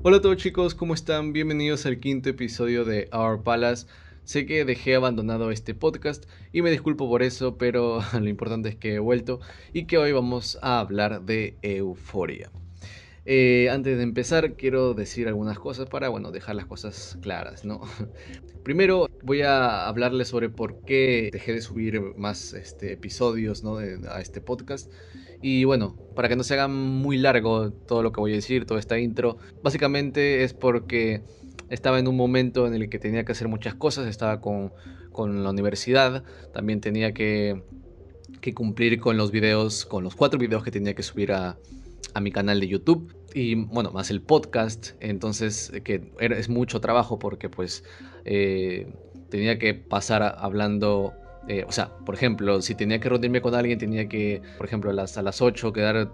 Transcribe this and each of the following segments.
Hola a todos chicos, ¿cómo están? Bienvenidos al quinto episodio de Our Palace. Sé que dejé abandonado este podcast y me disculpo por eso, pero lo importante es que he vuelto y que hoy vamos a hablar de euforia. Eh, antes de empezar, quiero decir algunas cosas para, bueno, dejar las cosas claras, ¿no? Primero, voy a hablarles sobre por qué dejé de subir más este, episodios, ¿no? a este podcast. Y bueno, para que no se haga muy largo todo lo que voy a decir, toda esta intro, básicamente es porque estaba en un momento en el que tenía que hacer muchas cosas, estaba con, la universidad, también tenía que, cumplir con los videos, con los cuatro videos que tenía que subir a, mi canal de YouTube y bueno, más el podcast, entonces que es mucho trabajo porque pues eh, tenía que pasar hablando eh, o sea, por ejemplo, si tenía que reunirme con alguien, tenía que, por ejemplo, a las, a las 8 quedar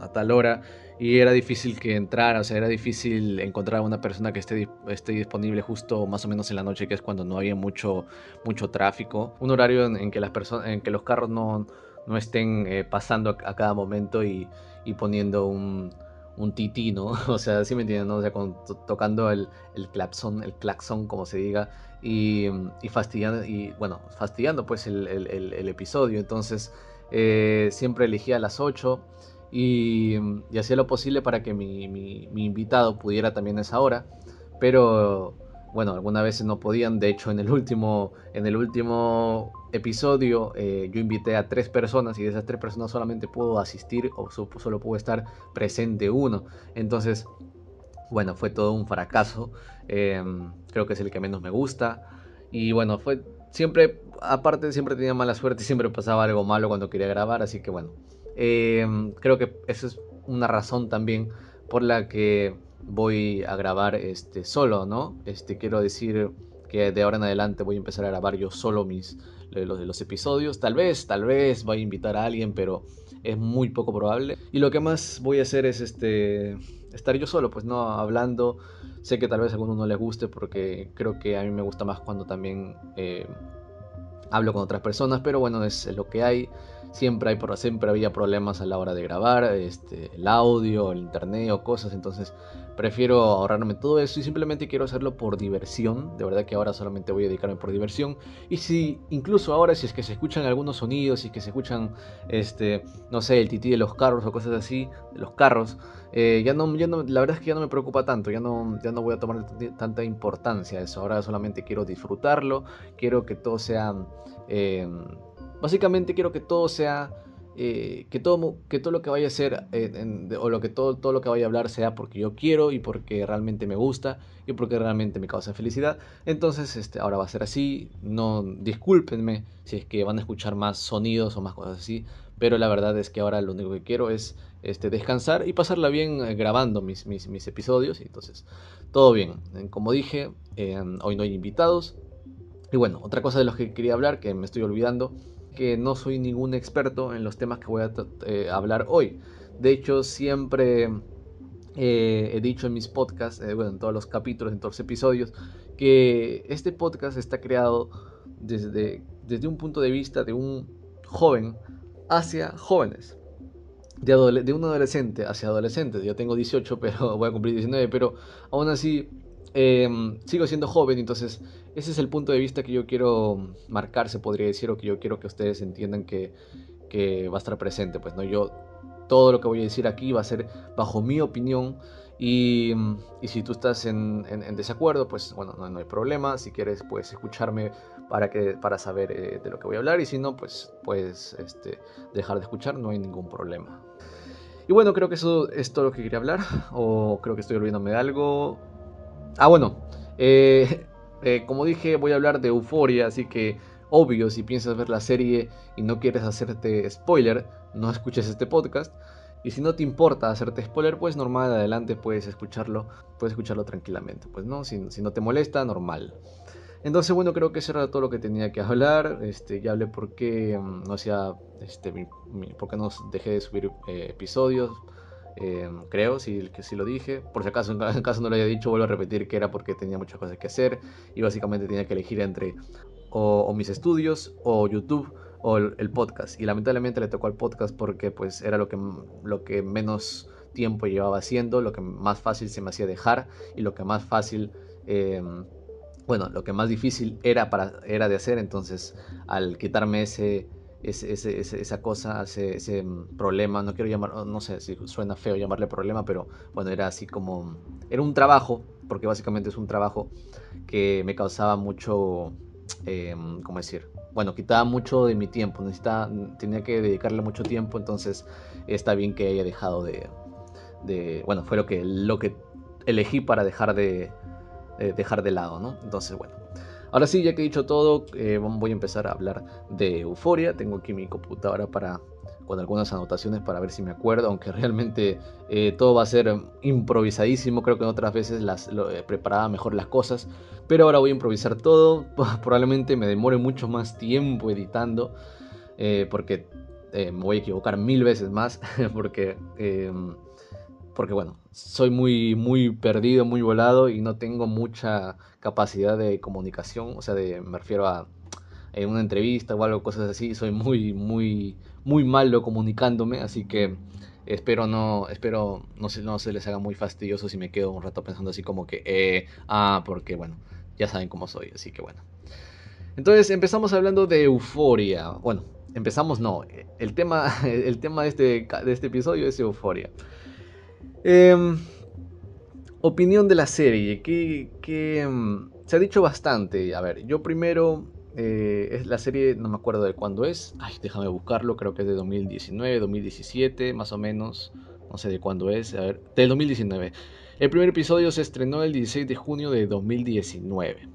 a, tal hora y era difícil que entrara, o sea, era difícil encontrar a una persona que esté, esté disponible justo más o menos en la noche, que es cuando no había mucho, mucho tráfico. Un horario en, que, las personas, en que los carros no, no estén eh, pasando a, cada momento y, y poniendo un, un tití, ¿no? O sea, sí me entienden, ¿no? O sea, tocando el, el claxon, el claxon, como se diga, y, y fastidiando, y bueno, fastidiando pues el, el, episodio. Entonces, eh, siempre elegía a las 8 y, y, hacía lo posible para que mi, mi, invitado pudiera también esa hora, pero bueno, algunas veces no podían. De hecho, en el último, en el último episodio eh, yo invité a tres personas y de esas tres personas solamente pudo asistir o solo pudo estar presente uno. Entonces, bueno, fue todo un fracaso. Em, creo que es el que menos me gusta. Y bueno, fue siempre, aparte siempre tenía mala suerte y siempre pasaba algo malo cuando quería grabar. Así que bueno, em, creo que esa es una razón también por la que voy a grabar este solo, ¿no? Este quiero decir que de ahora en adelante voy a empezar a grabar yo solo mis los de los episodios. Tal vez, tal vez voy a invitar a alguien, pero es muy poco probable. Y lo que más voy a hacer es este estar yo solo, pues no hablando. Sé que tal vez a alguno no les guste porque creo que a mí me gusta más cuando también eh, hablo con otras personas, pero bueno, es lo que hay. Siempre, hay, siempre había problemas a la hora de grabar, este, el audio, el internet o cosas, entonces prefiero ahorrarme todo eso y simplemente quiero hacerlo por diversión. De verdad que ahora solamente voy a dedicarme por diversión. Y si incluso ahora si es que se escuchan algunos sonidos, si es que se escuchan, este, no sé, el tití de los carros o cosas así, de los carros, eh, ya, no, ya no, la verdad es que ya no me preocupa tanto, ya no, ya no voy a tomar tanta importancia a eso. Ahora solamente quiero disfrutarlo, quiero que todo sea... Eh, Básicamente quiero que todo sea, eh, que, todo, que todo lo que vaya a ser, eh, o lo que todo, todo lo que vaya a hablar sea porque yo quiero y porque realmente me gusta y porque realmente me causa felicidad. Entonces, este, ahora va a ser así. No discúlpenme si es que van a escuchar más sonidos o más cosas así, pero la verdad es que ahora lo único que quiero es este, descansar y pasarla bien eh, grabando mis, mis, mis, episodios. Entonces, todo bien. Como dije, hoy no hay invitados. Y bueno, otra cosa de los que quería hablar, que me estoy olvidando, que no soy ningún experto en los temas que voy a eh, hablar hoy. De hecho, siempre eh, he dicho en mis podcasts, eh, bueno, en todos los capítulos, en todos los episodios, que este podcast está creado desde, desde un punto de vista de un joven hacia jóvenes. De, un adolescente hacia adolescentes. Yo tengo 18, pero voy a cumplir 19, pero aún así Em, sigo siendo joven, entonces ese es el punto de vista que yo quiero marcar, se podría decir, o que yo quiero que ustedes entiendan que, va a estar presente. Pues no, yo todo lo que voy a decir aquí va a ser bajo mi opinión. Y, si tú estás en, desacuerdo, pues bueno, no, hay problema. Si quieres, puedes escucharme para, saber eh, de lo que voy a hablar. Y si no, pues puedes este, dejar de escuchar, no hay ningún problema. Y bueno, creo que eso es todo lo que quería hablar. O creo que estoy olvidándome de algo. Ah, bueno, eh, eh, como dije, voy a hablar de Euforia, así que obvio, si piensas ver la serie y no quieres hacerte spoiler, no escuches este podcast. Y si no te importa hacerte spoiler, pues normal, adelante puedes escucharlo, puedes escucharlo tranquilamente, pues no, si, no te molesta, normal. Entonces, bueno, creo que eso era todo lo que tenía que hablar. Este, ya hablé por qué mm, no hacía, este, por qué no dejé de subir eh, episodios. Em, creo, si, sí lo dije. Por si acaso, en caso no lo haya dicho, vuelvo a repetir que era porque tenía muchas cosas que hacer y básicamente tenía que elegir entre o, mis estudios o YouTube o el, podcast. Y lamentablemente le tocó al podcast porque pues era lo que, lo que menos tiempo llevaba haciendo, lo que más fácil se me hacía dejar y lo que más fácil, em, bueno, lo que más difícil era, para, era de hacer. Entonces, al quitarme ese, esa cosa, ese, problema, no quiero llamar, no sé si suena feo llamarle problema, pero bueno, era así como, era un trabajo, porque básicamente es un trabajo que me causaba mucho, eh, ¿cómo decir? Bueno, quitaba mucho de mi tiempo, necesitaba, tenía que dedicarle mucho tiempo, entonces está bien que haya dejado de, de bueno, fue lo que, lo que elegí para dejar de, dejar de lado, ¿no? Entonces, bueno. Ahora sí, ya que he dicho todo, eh, voy a empezar a hablar de Euforia. Tengo aquí mi computadora para con algunas anotaciones para ver si me acuerdo, aunque realmente eh, todo va a ser improvisadísimo, creo que en otras veces las, eh, preparaba mejor las cosas, pero ahora voy a improvisar todo, probablemente me demore mucho más tiempo editando, porque me voy a equivocar mil veces más, porque porque bueno, soy muy, muy perdido, muy volado y no tengo mucha capacidad de comunicación, o sea, de, me refiero a en una entrevista o algo, cosas así, soy muy, muy, muy malo comunicándome, así que espero no, espero no se, no se les haga muy fastidioso si me quedo un rato pensando así como que, eh, ah, porque bueno, ya saben cómo soy, así que bueno. Entonces empezamos hablando de euforia, bueno, empezamos no, el tema, el tema de este, de este episodio es euforia. Em, opinión de la serie, que, em, se ha dicho bastante. A ver, yo primero, eh, es la serie, no me acuerdo de cuándo es. Ay, déjame buscarlo, creo que es de 2019, 2017, más o menos. No sé de cuándo es. A ver, del 2019. El primer episodio se estrenó el 16 de junio de 2019.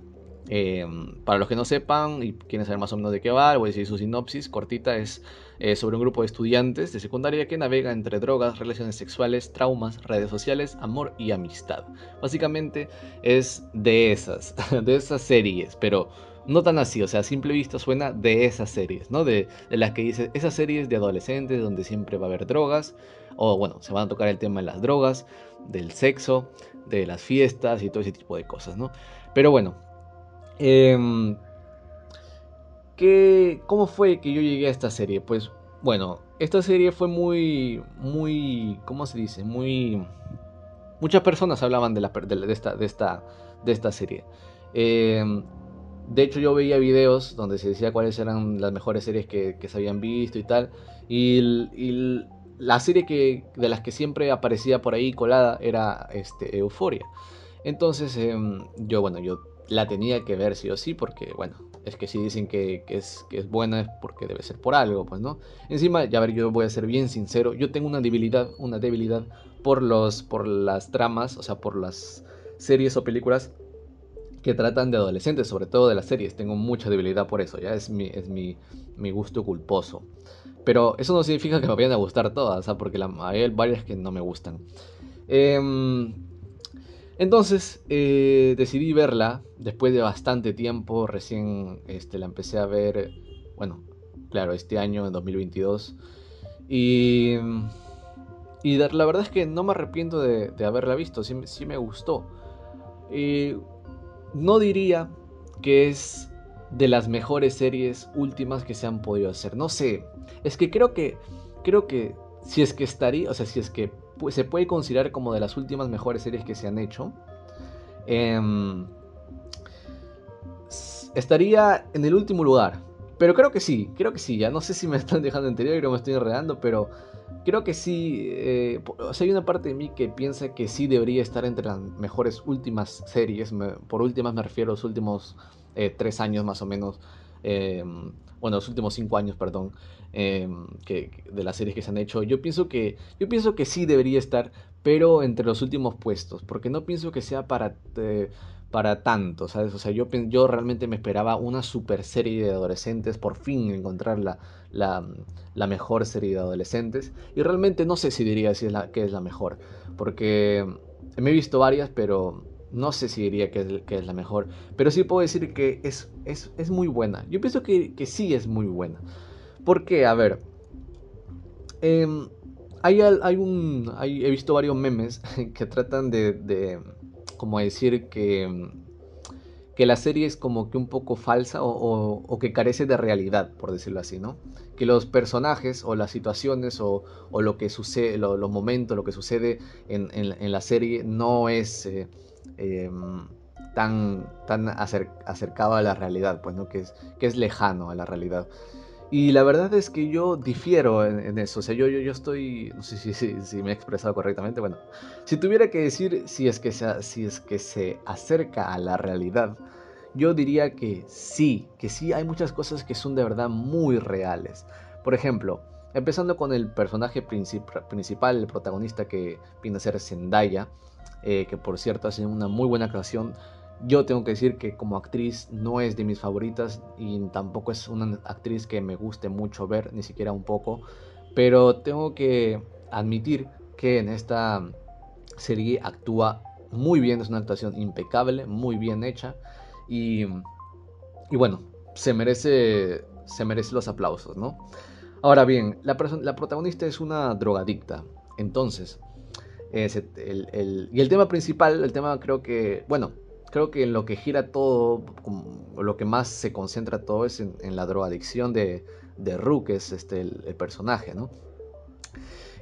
Em, para los que no sepan y quieren saber más o menos de qué va, voy a decir su sinopsis cortita, es eh, sobre un grupo de estudiantes de secundaria que navega entre drogas, relaciones sexuales, traumas, redes sociales, amor y amistad. Básicamente es de esas, de esas series, pero no tan así, o sea, a simple vista suena de esas series, ¿no? De, de las que dice, esas series de adolescentes donde siempre va a haber drogas, o bueno, se van a tocar el tema de las drogas, del sexo, de las fiestas y todo ese tipo de cosas, ¿no? Pero bueno, eh, ¿Cómo fue que yo llegué a esta serie? Pues bueno, esta serie fue muy, muy, ¿cómo se dice? Muy... Muchas personas hablaban de, la, de, esta, de, esta, de esta serie. Em, de hecho, yo veía videos donde se decía cuáles eran las mejores series que, se habían visto y tal. Y, la serie que, de las que siempre aparecía por ahí colada era este, Euforia. Entonces, em, yo, bueno, yo la tenía que ver sí o sí, porque, bueno, es que si dicen que, es, que es buena es porque debe ser por algo, pues, ¿no? Encima, ya ver, yo voy a ser bien sincero, yo tengo una debilidad, una debilidad por, los, por las tramas, o sea, por las series o películas que tratan de adolescentes, sobre todo de las series. Tengo mucha debilidad por eso, ya es mi, es mi, mi gusto culposo. Pero eso no significa que me vayan a gustar todas, o sea, porque la, hay varias que no me gustan. Eh, entonces eh, decidí verla después de bastante tiempo, recién este, la empecé a ver, bueno, claro, este año, en 2022. Y, y la verdad es que no me arrepiento de, haberla visto, sí, me gustó. Y no diría que es de las mejores series últimas que se han podido hacer. No sé, es que creo que, creo que si es que estaría, o sea, si es que se puede considerar como de las últimas mejores series que se han hecho. Em, estaría en el último lugar. Pero creo que sí, creo que sí. Ya no sé si me están dejando entendido, creo que me estoy enredando, pero creo que sí. Eh, o sea, hay una parte de mí que piensa que sí debería estar entre las mejores últimas series. por últimas me refiero a los últimos eh, tres años más o menos. Em, bueno, los últimos cinco años, perdón, em, que, de las series que se han hecho, yo pienso que, yo pienso que sí debería estar, pero entre los últimos puestos, porque no pienso que sea para, eh, para tanto, ¿sabes? O sea, yo, yo realmente me esperaba una super serie de adolescentes, por fin encontrar la, la, mejor serie de adolescentes, y realmente no sé si diría si es la, que es la mejor, porque me he visto varias, pero no sé si diría que es, que es la mejor, pero sí puedo decir que es, es, muy buena. Yo pienso que, sí es muy buena. Porque, a ver, em, hay, hay, un, he visto varios memes que tratan de, de como decir que, que la serie es como que un poco falsa o, que carece de realidad, por decirlo así, ¿no? Que los personajes o las situaciones o, lo que sucede, los momentos, lo que sucede en, la serie no es eh, em, tan, tan acercado a la realidad, pues, ¿no? Que es, que es lejano a la realidad. Y la verdad es que yo difiero en, eso. O sea, yo, yo, yo estoy. No sé si, si, me he expresado correctamente. Bueno, si tuviera que decir si es que, se, si es que se acerca a la realidad, yo diría que sí, que sí hay muchas cosas que son de verdad muy reales. Por ejemplo, empezando con el personaje principal, el protagonista que viene a ser Zendaya, eh, que por cierto hace una muy buena actuación yo tengo que decir que como actriz no es de mis favoritas y tampoco es una actriz que me guste mucho ver, ni siquiera un poco. Pero tengo que admitir que en esta serie actúa muy bien, es una actuación impecable, muy bien hecha. Y, y bueno, se merece, se merece los aplausos, ¿no? Ahora bien, la protagonista es una drogadicta. Entonces, el, el, y el tema principal, el tema creo que, bueno, creo que en lo que gira todo, lo que más se concentra todo es en, la drogadicción de, de Ru, que es este, el, personaje, ¿no?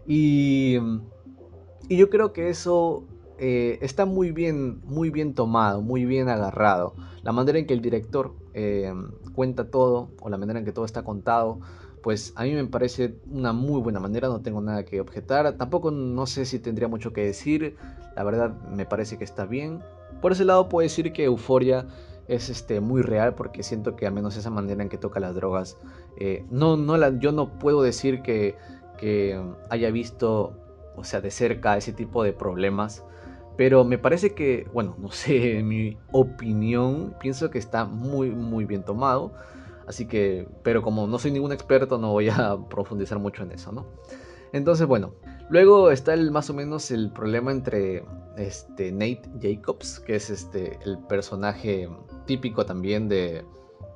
Y, y, yo creo que eso eh, está muy bien, muy bien tomado, muy bien agarrado. La manera en que el director eh, cuenta todo, o la manera en que todo está contado, pues a mí me parece una muy buena manera, no tengo nada que objetar. Tampoco no sé si tendría mucho que decir, la verdad me parece que está bien. Por ese lado puedo decir que Euforia es este, muy real porque siento que al menos esa manera en que toca las drogas, eh, no, no la, yo no puedo decir que, que haya visto, o sea, de cerca ese tipo de problemas. Pero me parece que, bueno, no sé, en mi opinión, pienso que está muy, muy bien tomado. Así que, pero como no soy ningún experto, no voy a profundizar mucho en eso, ¿no? Entonces, bueno, luego está el, más o menos el problema entre este, Nate Jacobs, que es este, el personaje típico también de,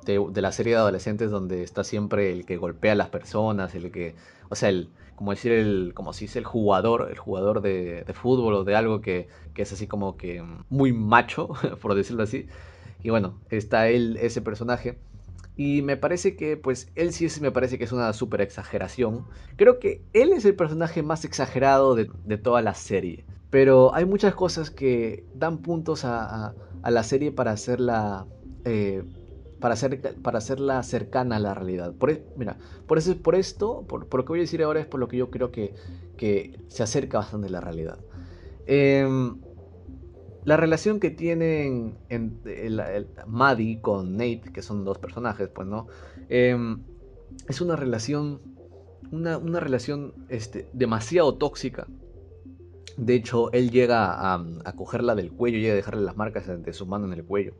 de, la serie de adolescentes donde está siempre el que golpea a las personas, el que, o sea, el, como decir, el, como si es el jugador, el jugador de, de fútbol o de algo que, que, es así como que muy macho, por decirlo así. Y bueno, está él, ese personaje. Y me parece que, pues, él sí es, me parece que es una súper exageración. Creo que él es el personaje más exagerado de, de, toda la serie. Pero hay muchas cosas que dan puntos a, a, la serie para hacerla. Eh, para, hacer, para hacerla cercana a la realidad. Por, e, mira, por, eso, por esto, por, por, lo que voy a decir ahora es por lo que yo creo que, que se acerca bastante a la realidad. Eh, la relación que tienen en, el, Maddie con Nate, que son dos personajes, pues, ¿no? Em, es una relación, una, relación este, demasiado tóxica. De hecho, él llega a, a, cogerla del cuello, llega a dejarle las marcas de su mano en el cuello.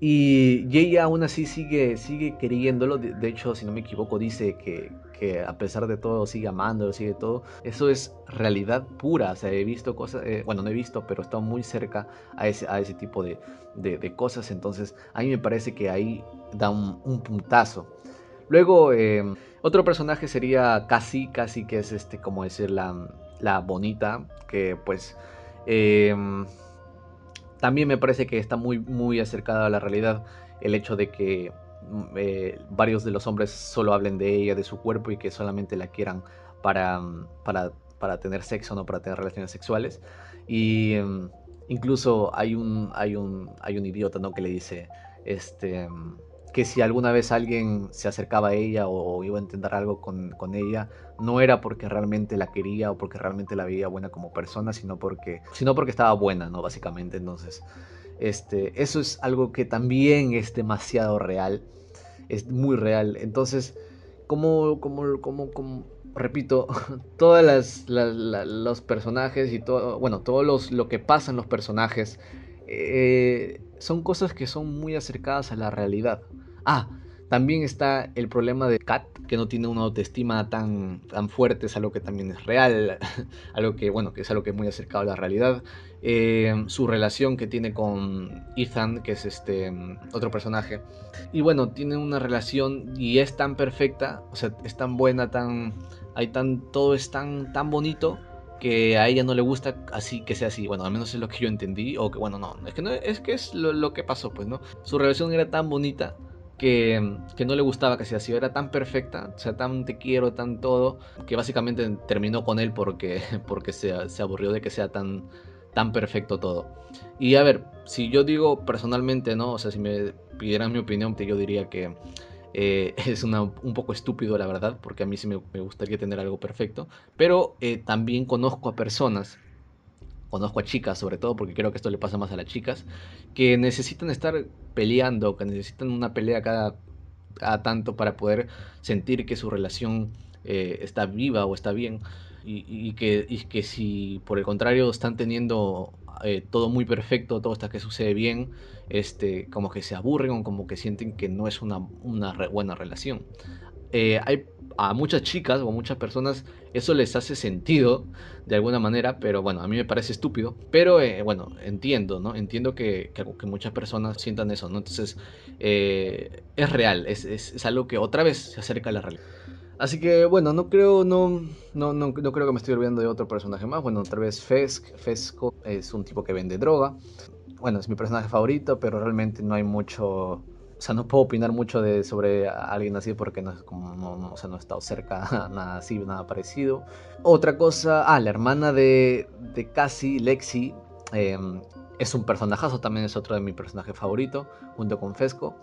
Y, ella aún así sigue, sigue queriéndolo. De, hecho, si no me equivoco, dice que, que, a pesar de todo sigue amándolo, sigue todo. Eso es realidad pura. O sea, he visto cosas, eh, bueno, no he visto, pero he estado muy cerca a ese, a ese tipo de, de, cosas. Entonces, a mí me parece que ahí da un, un puntazo. Luego, eh, otro personaje sería Casi, Casi que es este, como decir, la, la bonita, que pues... Eh, también me parece que está muy, muy acercada a la realidad el hecho de que eh, varios de los hombres solo hablen de ella, de su cuerpo y que solamente la quieran para, mm, para, para tener sexo, no para tener relaciones sexuales. Y mm, incluso hay un, hay un, hay un idiota ¿no? que le dice, este, que si alguna vez alguien se acercaba a ella o, iba a intentar algo con, ella, no era porque realmente la quería o porque realmente la veía buena como persona, sino porque, sino porque estaba buena, ¿no? Básicamente, entonces, este, eso es algo que también es demasiado real, es muy real. Entonces, como, como, como, como repito, todas las, los personajes y todo, bueno, todo los, lo que pasa en los personajes, eh, son cosas que son muy acercadas a la realidad. Ah, también está el problema de Kat, que no tiene una autoestima tan, tan fuerte, es algo que también es real, algo que, bueno, que es algo que es muy acercado a la realidad. Eh, su relación que tiene con Ethan, que es este otro personaje. Y bueno, tiene una relación y es tan perfecta, o sea, es tan buena, tan, hay tan, todo es tan, tan bonito que a ella no le gusta así que sea así. Bueno, al menos es lo que yo entendí. O que, bueno, no, es que no es que es lo, que pasó, pues, ¿no? Su relación era tan bonita que, no le gustaba que sea así. Era tan perfecta, o sea, tan te quiero, tan todo, que básicamente terminó con él porque, porque se, se aburrió de que sea tan, tan perfecto todo. Y a ver, si yo digo personalmente, ¿no? O sea, si me pidieran mi opinión, yo diría que eh, es un poco estúpido, la verdad, porque a mí sí me, gustaría tener algo perfecto. Pero eh, también conozco a personas, conozco a chicas sobre todo, porque creo que esto le pasa más a las chicas, que necesitan estar peleando, que necesitan una pelea cada, tanto para poder sentir que su relación eh, está viva o está bien. Y, que, si por el contrario están teniendo eh, todo muy perfecto, todo hasta que sucede bien, este, como que se aburren o como que sienten que no es una, una buena relación. Eh, hay a muchas chicas o a muchas personas eso les hace sentido de alguna manera, pero bueno, a mí me parece estúpido. Pero eh, bueno, entiendo, ¿no? Entiendo que, que, muchas personas sientan eso, ¿no? Entonces, es real, es, es, es, algo que otra vez se acerca a la realidad. Así que bueno, no creo, no, no, no, creo que me estoy olvidando de otro personaje más. Bueno, otra vez Fesk. Fesco es un tipo que vende droga. Bueno, es mi personaje favorito, pero realmente no hay mucho. O sea, no puedo opinar mucho de, sobre alguien así porque no, como, no, o sea, no he estado cerca nada así, nada parecido. Otra cosa, ah, la hermana de, de Cassie, Lexi, em, es un personajazo, también es otro de mi personaje favorito, junto con Fesco.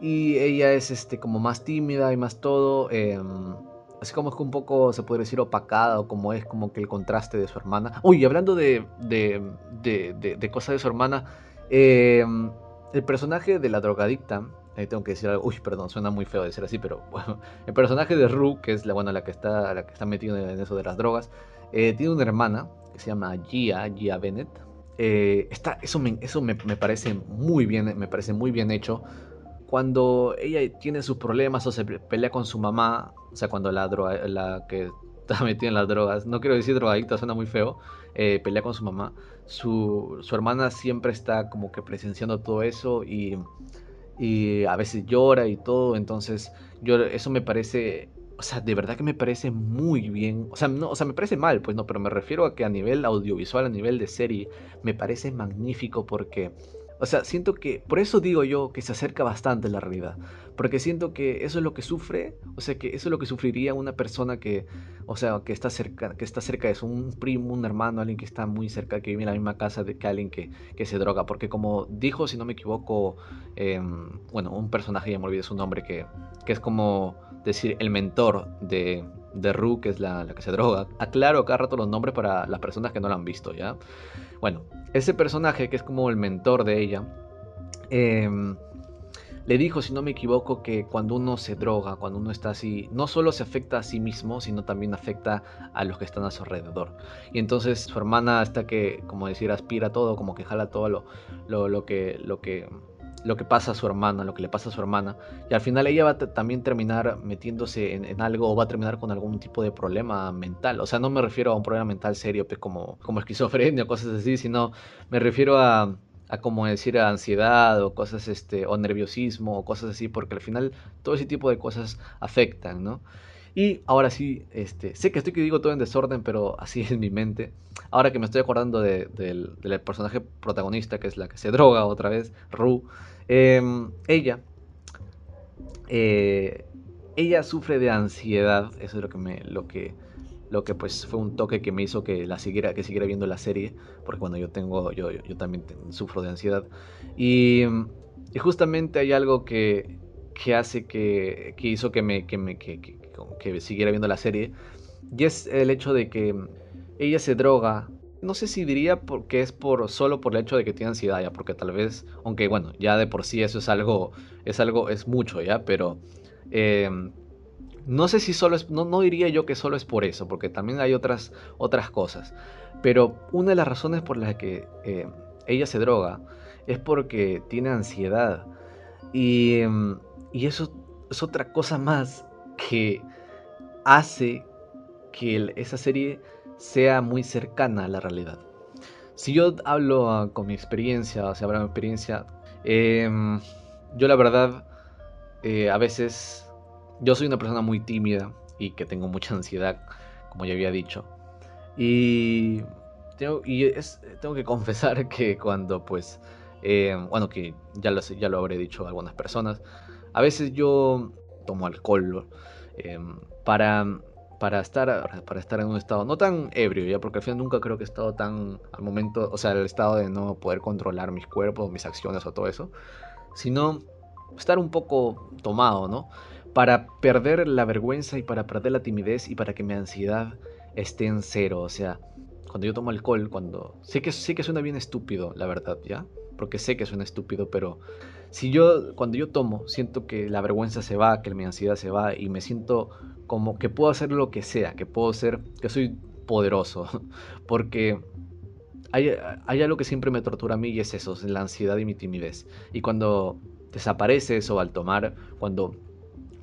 Y ella es este, como más tímida y más todo. Em, así como es un poco, se puede decir, opacada o como es como que el contraste de su hermana. Uy, hablando de, de, de, de, cosas de su hermana, em, el personaje de la drogadicta, ahí tengo que decir algo, uy, perdón, suena muy feo decir así, pero bueno, el personaje de Rue, que es la, bueno, la que está, la que está metida en eso de las drogas, eh, tiene una hermana que se llama Gia, Gia Bennett. Eh, está, eso me, eso me, me, parece muy bien, me parece muy bien hecho cuando ella tiene sus problemas o se pelea con su mamá, o sea, cuando la, droga, la que está metida en las drogas, no quiero decir drogadicta, suena muy feo, eh, pelea con su mamá, su, su, hermana siempre está como que presenciando todo eso y, y a veces llora y todo, entonces yo eso me parece o sea, de verdad que me parece muy bien. O sea, no, o sea, me parece mal, pues no, pero me refiero a que a nivel audiovisual, a nivel de serie, me parece magnífico porque o sea, siento que, por eso digo yo que se acerca bastante a la realidad, porque siento que eso es lo que sufre, o sea, que eso es lo que sufriría una persona que, o sea, que está cerca, que está cerca de eso, un primo, un hermano, alguien que está muy cerca, que vive en la misma casa de que alguien que, que se droga, porque como dijo, si no me equivoco, em, bueno, un personaje, ya me olvidé su nombre, que, que es como decir el mentor de, de Ru, que es la, la, que se droga. Aclaro cada rato los nombres para las personas que no lo han visto, ¿ya? Bueno, ese personaje que es como el mentor de ella, em, le dijo, si no me equivoco, que cuando uno se droga, cuando uno está así, no solo se afecta a sí mismo, sino también afecta a los que están a su alrededor. Y entonces su hermana hasta que, como decir, aspira todo, como que jala todo lo, lo, lo que... Lo que lo que pasa a su hermana, lo que le pasa a su hermana, y al final ella va a también terminar metiéndose en, algo o va a terminar con algún tipo de problema mental. O sea, no me refiero a un problema mental serio, pues, como, como esquizofrenia o cosas así, sino me refiero a, a como decir a ansiedad o cosas este o nerviosismo o cosas así porque al final todo ese tipo de cosas afectan no y ahora sí este sé que estoy que digo todo en desorden pero así es mi mente. Ahora que me estoy acordando del, del, personaje protagonista que es la que se droga otra vez Ru Em, ella, eh, ella sufre de ansiedad, eso es lo que me, lo que, lo que pues fue un toque que me hizo que la siguiera, que siguiera viendo la serie, porque cuando yo tengo, yo, yo, también sufro de ansiedad. Y, y, justamente hay algo que, que hace que, que hizo que me, que me, que siguiera viendo la serie y es el hecho de que ella se droga. No sé si diría porque es por solo por el hecho de que tiene ansiedad porque tal vez, aunque bueno, ya de por sí eso es algo, es algo, es mucho ya, pero em, no sé si solo no, no diría yo que solo es por eso, porque también hay otras, otras cosas, pero una de las razones por las que em, ella se droga es porque tiene ansiedad. Y, em, y eso es otra cosa más que hace que esa serie sea muy cercana a la realidad. Si yo hablo ah, con mi experiencia, o sea, hablo mi experiencia, em, yo la verdad, eh, a veces, yo soy una persona muy tímida y que tengo mucha ansiedad, como ya había dicho. Y tengo, y es, tengo que confesar que cuando pues, eh, bueno, que ya lo, ya lo habré dicho a algunas personas, a veces yo tomo alcohol eh, para, para, estar, para estar en un estado no tan ebrio, ya, porque al final nunca creo que he estado tan al momento, o sea, el estado de no poder controlar mis cuerpos, mis acciones o todo eso, sino estar un poco tomado, ¿no? Para perder la vergüenza y para perder la timidez y para que mi ansiedad esté en cero, o sea, cuando yo tomo alcohol, cuando... Sé que, sé que suena bien estúpido, la verdad, ¿ya? Porque sé que suena estúpido, pero si yo, cuando yo tomo, siento que la vergüenza se va, que mi ansiedad se va y me siento como que puedo hacer lo que sea, que puedo ser, que soy poderoso, porque hay, algo que siempre me tortura a mí y es eso, es la ansiedad y mi timidez. Y cuando desaparece eso al tomar, cuando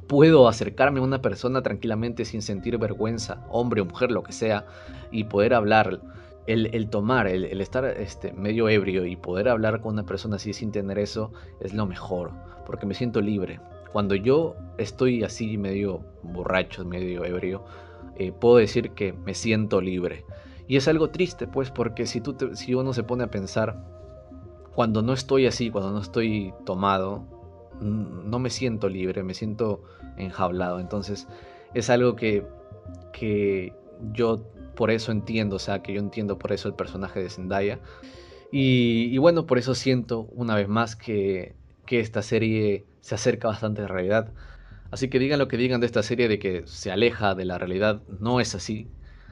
puedo acercarme a una persona tranquilamente sin sentir vergüenza, hombre o mujer, lo que sea, y poder hablar. El, tomar, el, estar este, medio ebrio y poder hablar con una persona así sin tener eso es lo mejor, porque me siento libre. Cuando yo estoy así medio borracho, medio ebrio, eh, puedo decir que me siento libre. Y es algo triste, pues, porque si, tú si uno se pone a pensar, cuando no estoy así, cuando no estoy tomado, no me siento libre, me siento enjaulado. Entonces es algo que, que yo por eso entiendo, o sea, que yo entiendo por eso el personaje de Zendaya. Y, bueno, por eso siento una vez más que, que esta serie se acerca bastante a la realidad. Así que digan lo que digan de esta serie de que se aleja de la realidad, no es así.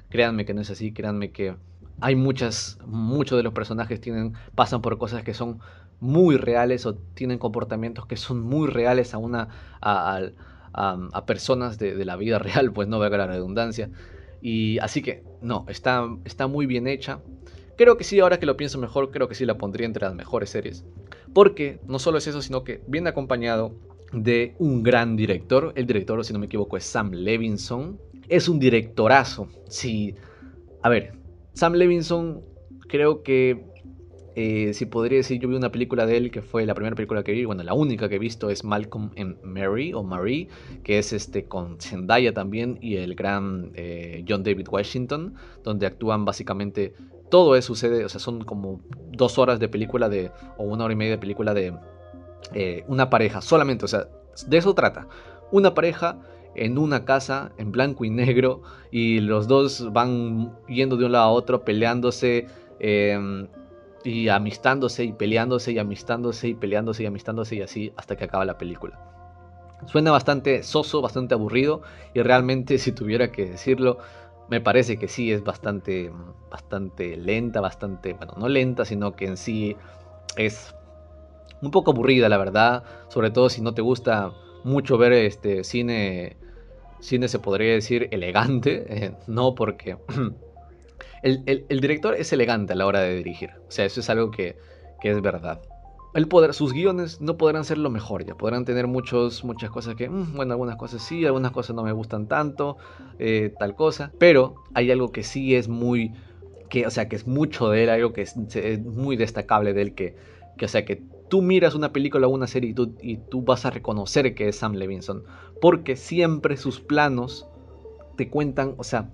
Créanme que no es así, créanme que hay muchas, muchos de los personajes tienen, pasan por cosas que son muy reales o tienen comportamientos que son muy reales a una a, a, personas de, la vida real, pues no valga la redundancia. Y así que no, está, está muy bien hecha. Creo que sí, ahora que lo pienso mejor, creo que sí la pondría entre las mejores series. Porque no solo es eso, sino que viene acompañado de un gran director. El director, si no me equivoco, es Sam Levinson. Es un directorazo. Sí. A ver, Sam Levinson creo que eh, si podría decir, yo vi una película de él que fue la primera película que vi, bueno, la única que he visto es Malcolm and Mary o Marie, que es este con Zendaya también y el gran eh, John David Washington, donde actúan básicamente todo eso sucede, o sea, son como dos horas de película de, o una hora y media de película de eh, una pareja, solamente, o sea, de eso trata. Una pareja en una casa en blanco y negro y los dos van yendo de un lado a otro, peleándose. Eh, y amistándose y peleándose y amistándose y peleándose y amistándose y así hasta que acaba la película. Suena bastante soso, bastante aburrido y realmente si tuviera que decirlo, me parece que sí es bastante, bastante lenta, bastante, bueno, no lenta, sino que en sí es un poco aburrida, la verdad, sobre todo si no te gusta mucho ver este cine, cine se podría decir elegante, eh, no porque el, director es elegante a la hora de dirigir. O sea, eso es algo que, es verdad. El poder, sus guiones no podrán ser lo mejor, ya podrán tener muchos, muchas cosas que, mm, bueno, algunas cosas sí, algunas cosas no me gustan tanto, eh, tal cosa, pero hay algo que sí es muy, que, o sea, que es mucho de él, algo que es, muy destacable de él, que, que, o sea, que tú miras una película o una serie y tú, y tú vas a reconocer que es Sam Levinson, porque siempre sus planos te cuentan, o sea,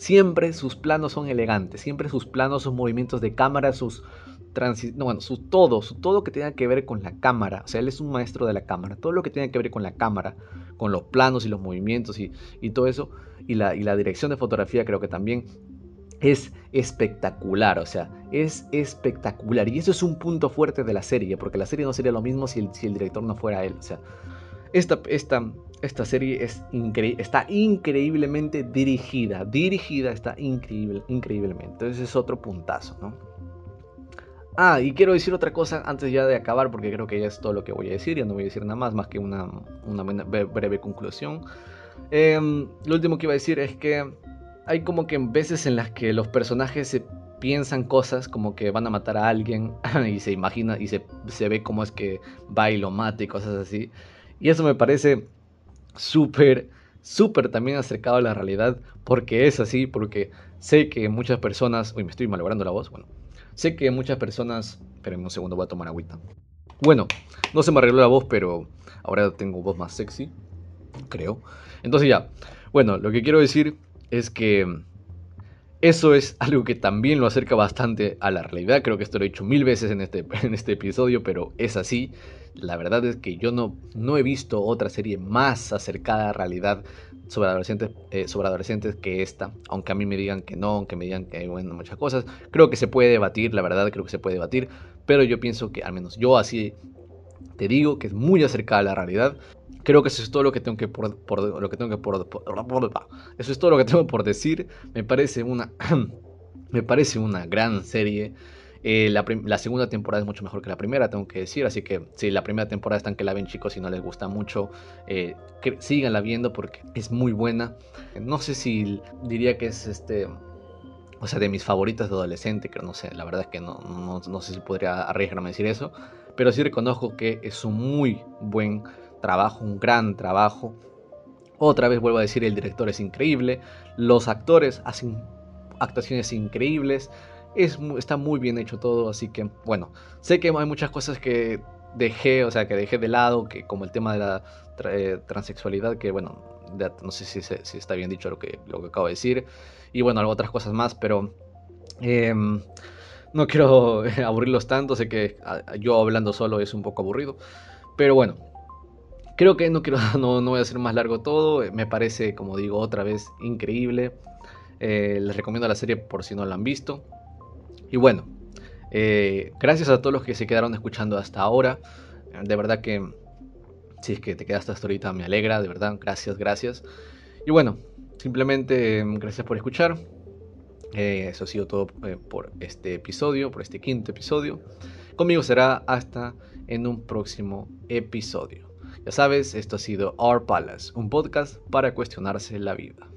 Siempre sus planos son elegantes, siempre sus planos, sus movimientos de cámara, sus no, bueno, su todo, su todo que tenga que ver con la cámara. O sea, él es un maestro de la cámara. Todo lo que tiene que ver con la cámara, con los planos y los movimientos y, todo eso. Y la, y la dirección de fotografía creo que también es espectacular, o sea, es espectacular. Y eso es un punto fuerte de la serie, porque la serie no sería lo mismo si el, si el director no fuera él. O sea, esta, esta, esta serie es está increíblemente dirigida. Dirigida está increíble, increíblemente. Entonces es otro puntazo, ¿no? Ah, y quiero decir otra cosa antes ya de acabar, porque creo que ya es todo lo que voy a decir. Ya no voy a decir nada más, más que una, breve conclusión. Em, lo último que iba a decir es que hay como que veces en las que los personajes se piensan cosas como que van a matar a alguien y se imagina y se, se ve cómo es que va y lo mata y cosas así. Y eso me parece súper, súper también acercado a la realidad, porque es así, porque sé que muchas personas, uy, me estoy malogrando la voz, bueno, sé que muchas personas, espérenme un segundo, voy a tomar agüita. Bueno, no se me arregló la voz, pero ahora tengo voz más sexy, creo. Entonces ya, bueno, lo que quiero decir es que Eso es algo que también lo acerca bastante a la realidad. Creo que esto lo he dicho mil veces en este, en este episodio, pero es así. La verdad es que yo no, no he visto otra serie más acercada a la realidad sobre adolescentes, eh, sobre adolescentes que esta. Aunque a mí me digan que no, aunque me digan que hay muchas cosas. Creo que se puede debatir, la verdad creo que se puede debatir. Pero yo pienso que al menos yo así te digo que es muy acercada a la realidad. Creo que eso es todo lo que tengo que por, lo que tengo que por, eso es todo lo que tengo por decir. Me parece una me parece una gran serie. Eh, la, segunda temporada es mucho mejor que la primera, tengo que decir. Así que si la primera temporada están que la ven chicos y no les gusta mucho, eh, viendo porque es muy buena. No sé si diría que es este... O sea, de mis favoritas de adolescente, que no sé, la verdad es que no, no, no sé si podría arriesgarme a decir eso. Pero sí reconozco que es un muy buen trabajo, un gran trabajo. Otra vez vuelvo a decir, el director es increíble, los actores hacen actuaciones increíbles, es, está muy bien hecho todo, así que bueno, sé que hay muchas cosas que dejé, o sea, que dejé de lado, que como el tema de la eh, transexualidad, que bueno, no sé si, está bien dicho lo que, lo que acabo de decir, y bueno, otras cosas más, pero em, no quiero aburrirlos tanto, sé que ah, yo hablando solo es un poco aburrido, pero bueno, creo que no quiero, no, no voy a hacer más largo todo, me parece, como digo, otra vez increíble. Eh, les recomiendo la serie por si no la han visto. Y bueno, eh, gracias a todos los que se quedaron escuchando hasta ahora. De verdad que si es que te quedaste hasta ahorita me alegra, de verdad. Gracias, gracias. Y bueno, simplemente mm, gracias por escuchar. Eh, eso ha sido todo eh, por este episodio, por este quinto episodio. Conmigo será hasta en un próximo episodio. Ya sabes, esto ha sido Our Palace, un podcast para cuestionarse la vida.